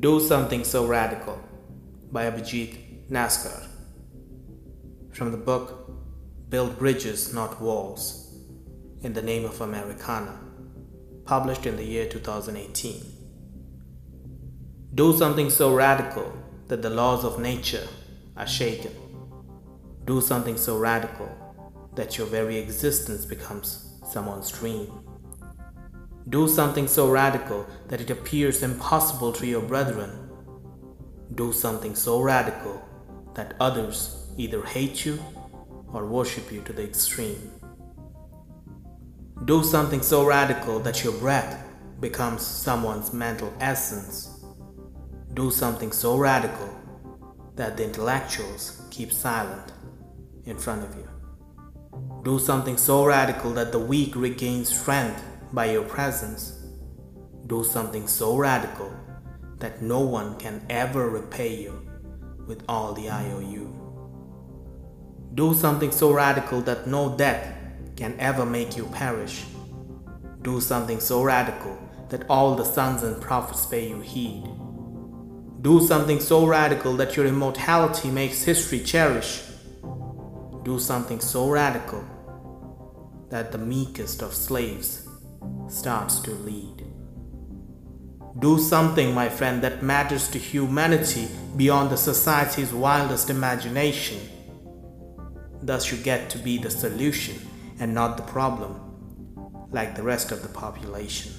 Do Something So Radical by Abhijit Naskar. From the book Build Bridges, Not Walls, in the Name of Americana, published in the year 2018. Do something so radical that the laws of nature are shaken. Do something so radical that your very existence becomes someone's dream. Do something so radical that it appears impossible to your brethren. Do something so radical that others either hate you or worship you to the extreme. Do something so radical that your breath becomes someone's mental essence. Do something so radical that the intellectuals keep silent in front of you. Do something so radical that the weak regain strength by your presence. Do something so radical that no one can ever repay you with all the IOU. Do something so radical that no death can ever make you perish. Do something so radical that all the sons and prophets pay you heed. Do something so radical that your immortality makes history cherish. Do something so radical that the meekest of slaves starts to lead. Do something, my friend, that matters to humanity beyond the society's wildest imagination. Thus, you get to be the solution and not the problem, like the rest of the population.